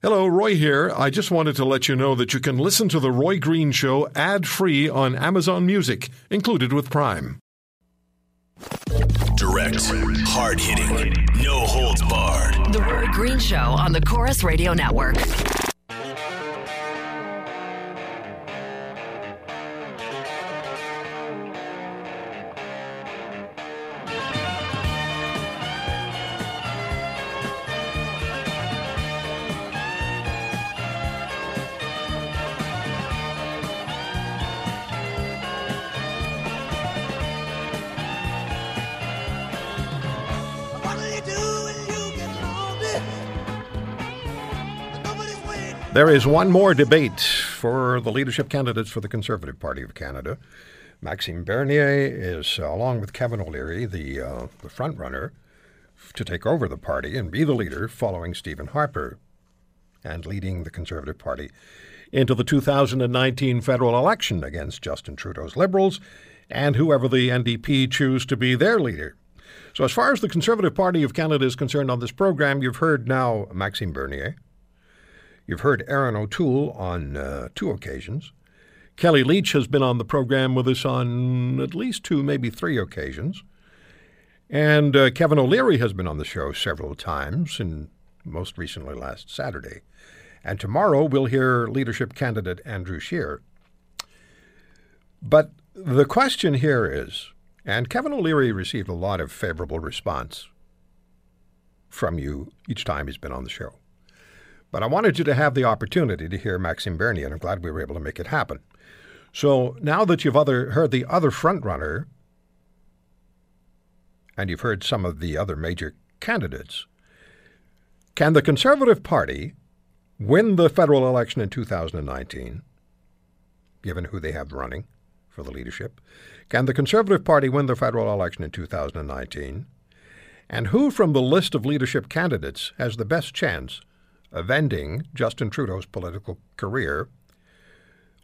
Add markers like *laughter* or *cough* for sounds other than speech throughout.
Hello, Roy here. I just wanted to let you know that you can listen to The Roy Green Show ad free on Amazon Music, included with Prime. Direct, hard hitting, no holds barred. The Roy Green Show on the Corus Radio Network. There is one more debate for the leadership candidates for the Conservative Party of Canada. Maxime Bernier is, uh, along with Kevin O'Leary, the, uh, the front runner to take over the party and be the leader following Stephen Harper and leading the Conservative Party into the 2019 federal election against Justin Trudeau's Liberals and whoever the NDP choose to be their leader. So, as far as the Conservative Party of Canada is concerned on this program, you've heard now Maxime Bernier. You've heard Erin O'Toole on uh, two occasions. Kellie Leitch has been on the program with us on at least two, maybe three occasions. And uh, Kevin O'Leary has been on the show several times, and most recently last Saturday. And tomorrow we'll hear leadership candidate Andrew Scheer. But the question here is, and Kevin O'Leary received a lot of favorable response from you each time he's been on the show. But I wanted you to have the opportunity to hear Maxime Bernier, and I'm glad we were able to make it happen. So now that you've other, heard the other frontrunner, and you've heard some of the other major candidates, can the Conservative Party win the federal election in 2019, given who they have running for the leadership? Can the Conservative Party win the federal election in 2019? And who from the list of leadership candidates has the best chance of ending Justin Trudeau's political career.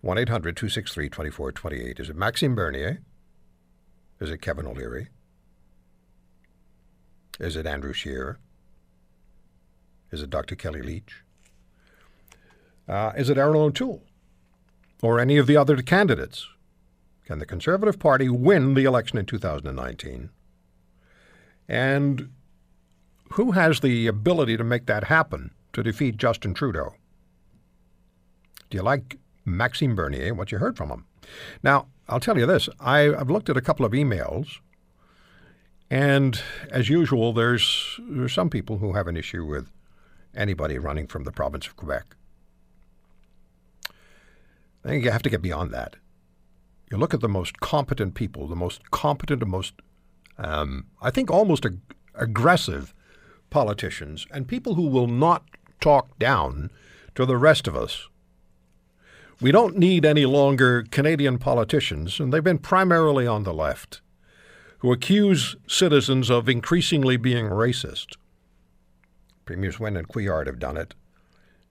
1 800 263 2428. Is it Maxime Bernier? Is it Kevin O'Leary? Is it Andrew Scheer? Is it Dr. Kellie Leitch? Uh, is it Erin O'Toole? Or any of the other candidates? Can the Conservative Party win the election in 2019? And who has the ability to make that happen? To defeat Justin Trudeau. Do you like Maxime Bernier, what you heard from him? Now, I'll tell you this I, have looked at a couple of emails, and as usual, there's, there's some people who have an issue with anybody running from the province of Quebec. I think you have to get beyond that. You look at the most competent people, the most competent and most, um, I think, almost ag- aggressive politicians, and people who will not talk down to the rest of us. We don't need any longer Canadian politicians, and they've been primarily on the left, who accuse citizens of increasingly being racist. Premiers Wynne and Couillard have done it.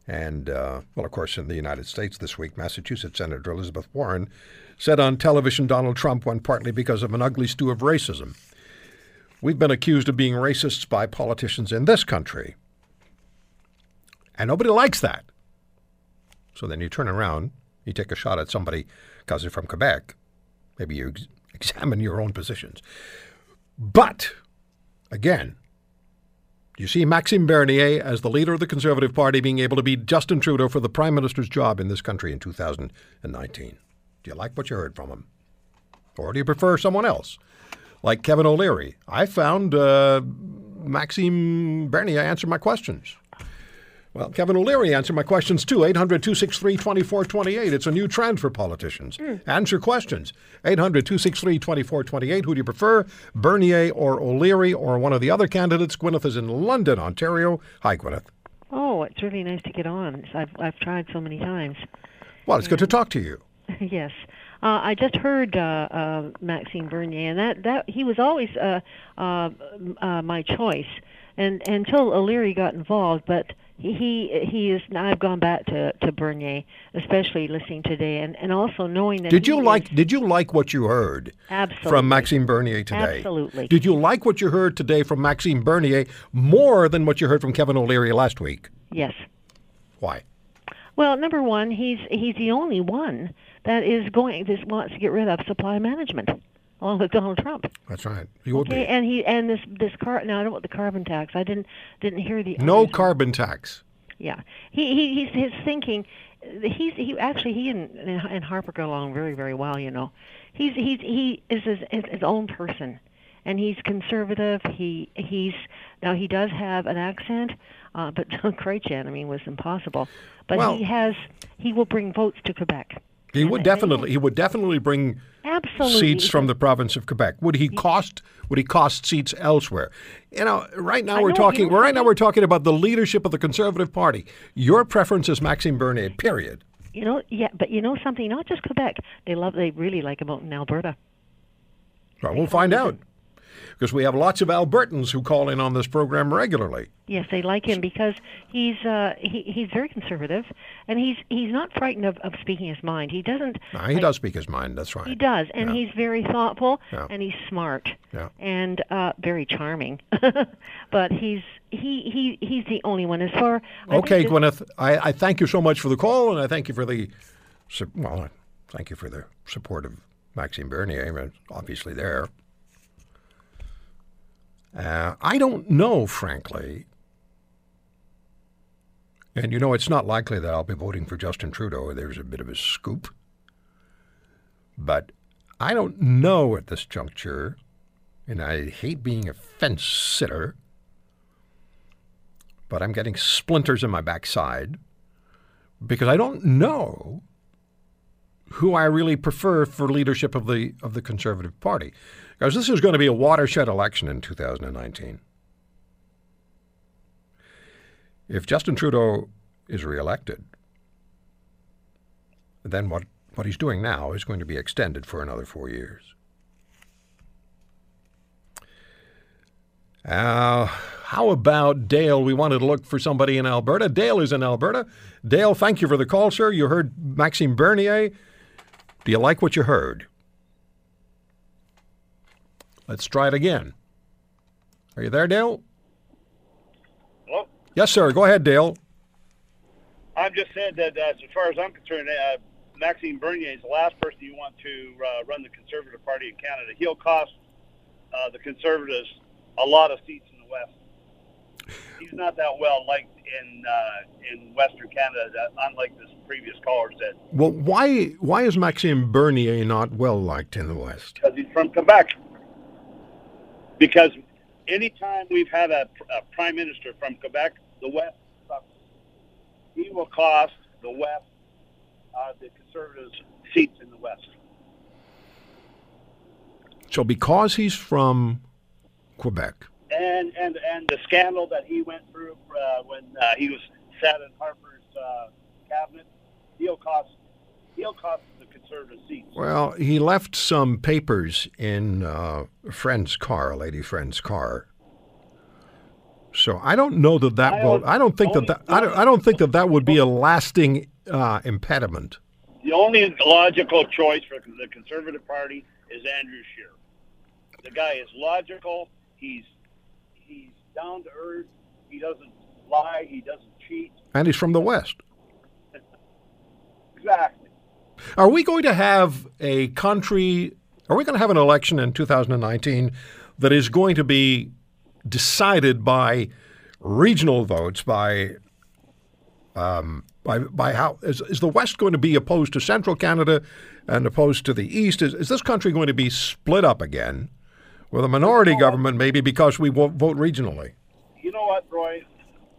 And, uh, well, of course, in the United States this week, Massachusetts Senator Elizabeth Warren said on television Donald Trump won partly because of an ugly stew of racism. We've been accused of being racists by politicians in this country. And nobody likes that. So then you turn around, you take a shot at somebody because they're from Quebec. Maybe you ex- examine your own positions. But, again, you see Maxime Bernier as the leader of the Conservative Party being able to beat Justin Trudeau for the Prime Minister's job in this country in 2019. Do you like what you heard from him? Or do you prefer someone else? Like Kevin O'Leary. I found uh, Maxime Bernier answered my questions. Well, Kevin O'Leary answered my questions too. 800 263 2428. It's a new trend for politicians. Mm. Answer questions. 800 263 2428. Who do you prefer, Bernier or O'Leary or one of the other candidates? Gwyneth is in London, Ontario. Hi, Gwyneth. Oh, it's really nice to get on. I've, I've tried so many times. Well, it's and, good to talk to you. *laughs* yes. Uh, I just heard uh, uh, Maxime Bernier, and that, that he was always uh, uh, uh, my choice, and until O'Leary got involved. But he he is I've gone back to to Bernier, especially listening today, and and also knowing that. Did you like is, Did you like what you heard? Absolutely. From Maxime Bernier today. Absolutely. Did you like what you heard today from Maxime Bernier more than what you heard from Kevin O'Leary last week? Yes. Why? Well, number one, he's he's the only one that is going that wants to get rid of supply management, along with Donald Trump. That's right. He would Okay, be. and he and this this car. Now I don't what the carbon tax. I didn't didn't hear the No others. carbon tax. Yeah, he, he he's his thinking. He's he actually he and and Harper got along very very well. You know, he's he's he is his, his, his own person, and he's conservative. He he's now he does have an accent, uh, but *laughs* John Chrétien, I mean, was impossible. But Well- he has he will bring votes to Quebec. He would definitely. He would definitely bring Absolutely. seats from the province of Quebec. Would he cost? Would he cost seats elsewhere? You know, right now I we're talking. right now we're talking about the leadership of the Conservative Party. Your preference is Maxime Bernier. Period. You know, yeah, but you know something. Not just Quebec. They love. They really like him out in Alberta. Well, we'll find out because we have lots of Albertans who call in on this program regularly. Yes, they like him because he's uh, he, he's very conservative, and he's he's not frightened of, of speaking his mind. He doesn't. Now, he like- does speak his mind. That's right. He does, and Yeah. he's very thoughtful, Yeah. and he's smart, Yeah. and uh, very charming. *laughs* but he's he he he's the only one as far. I Okay, Gwyneth, I, I thank you so much for the call, and I thank you for the, well, thank you for the support of Maxime Bernier. Obviously there. Uh, I don't know, frankly, and you know, it's not likely that I'll be voting for Justin Trudeau. There's a bit of a scoop. But I don't know at this juncture, and I hate being a fence sitter but I'm getting splinters in my backside because I don't know who I really prefer for leadership of the of the Conservative Party. Because this is going to be a watershed election in 2019. If Justin Trudeau is reelected, then what, what he's doing now is going to be extended for another four years. Uh, how about Dale? We wanted to look for somebody in Alberta. Dale is in Alberta. Dale, thank you for the call, sir. You heard Maxime Bernier. Do you like what you heard? Let's try it again. Are you there, Dale? Well, Yes, sir. Go ahead, Dale. I'm just saying that uh, as far as I'm concerned, uh, Maxime Bernier is the last person you want to uh, run the Conservative Party in Canada. He'll cost uh, the Conservatives a lot of seats in the West. He's not that well liked in uh, in Western Canada, unlike this previous caller said, Well, why why is Maxime Bernier not well liked in the West? because he's from Quebec. Because anytime we've had a, a prime minister from Quebec, the West sucks. He will cost the West, uh, the Conservatives, seats in the West. So because he's from Quebec, and and and the scandal that he went through uh, when uh, he was sat in Harper's uh, cabinet, he'll cost he'll cost the conservative seats. well, he left some papers in uh, a friend's car, a lady friend's car. So I don't know that that I will. don't- I don't think that, that I don't. I don't think that that would be a lasting uh, impediment. The only logical choice for the Conservative Party is Andrew Scheer. The guy is logical. He's he's down to earth. He doesn't lie. He doesn't cheat. And he's from the West. *laughs* Exactly. Are we going to have a country? Are we going to have an election in 2019 that is going to be decided by regional votes? By um, by by how is, is the West going to be opposed to Central Canada and opposed to the East? Is, is this country going to be split up again with a minority government? Maybe because we won't vote regionally. you know what, Roy?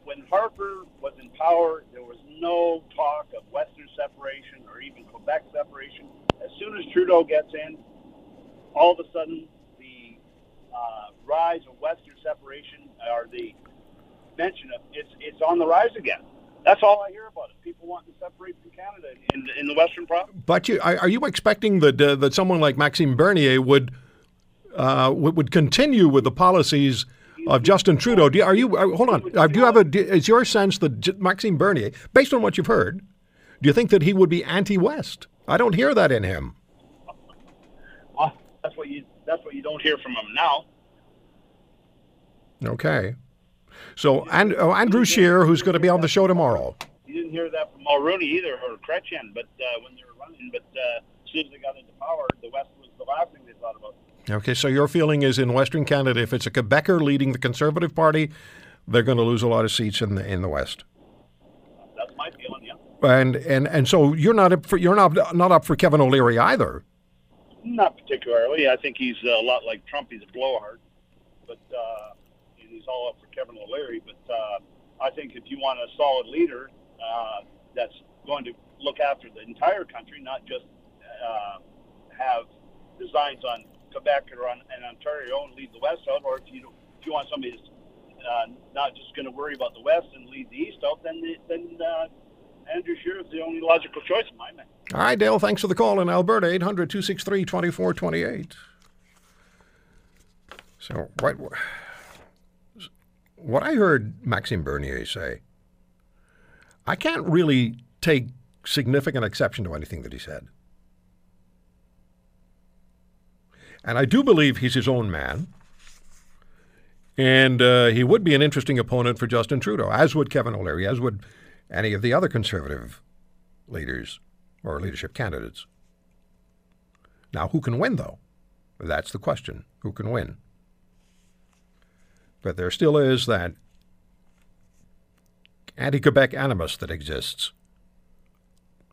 When Harper was in power, there was no talk of Western separation or even Quebec separation. As soon as Trudeau gets in, all of a sudden the uh, rise of Western separation or the mention of it's it's on the rise again. That's all I hear about it. People wanting to separate from Canada in in the Western province. But you, are are you expecting that uh, that someone like Maxime Bernier would uh, would, continue with the policies of Justin Trudeau? Do you, are you uh, hold on? Uh, do you have a? Is your sense that Maxime Bernier, based on what you've heard, do you think that he would be anti-West? I don't hear that in him. Well, that's what you that's what you don't hear from him now. Okay. So and, oh, Andrew Scheer, who's going to be on the show tomorrow. You didn't hear that from Mulroney either or Chrétien, but uh, when they were running, but uh, as soon as they got into power, the West was the last thing they thought about. Okay, so your feeling is in Western Canada, if it's a Quebecer leading the Conservative Party, they're going to lose a lot of seats in the in the West. That's my feeling. Yeah. And and and so you're not up for you're not not up for Kevin O'Leary either. Not particularly. I think he's a lot like Trump. He's a blowhard, but uh, he's all up for Kevin O'Leary. But uh, I think if you want a solid leader uh, that's going to look after the entire country, not just uh, have designs on Quebec or on and Ontario and leave the West out, or if you if you want somebody that's uh, not just going to worry about the West and leave the East out, then then uh, Andrew Scheer is the only logical choice in my mind. All right, Dale, thanks for the call in Alberta, 800 263 2428. So, what, what I heard Maxime Bernier say, I can't really take significant exception to anything that he said. And I do believe he's his own man. And uh, he would be an interesting opponent for Justin Trudeau, as would Kevin O'Leary, as would any of the other conservative leaders or leadership candidates. Now, who can win, though? That's the question. Who can win? But there still is that anti Quebec animus that exists.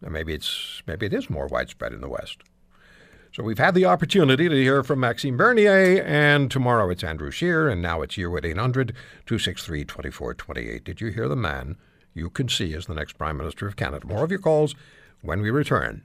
And maybe it's maybe it is more widespread in the West. So we've had the opportunity to hear from Maxime Bernier, and tomorrow it's Andrew Scheer, and now it's at 800 263 2428. Did you hear the man you can see as the next Prime Minister of Canada? More of your calls when we return.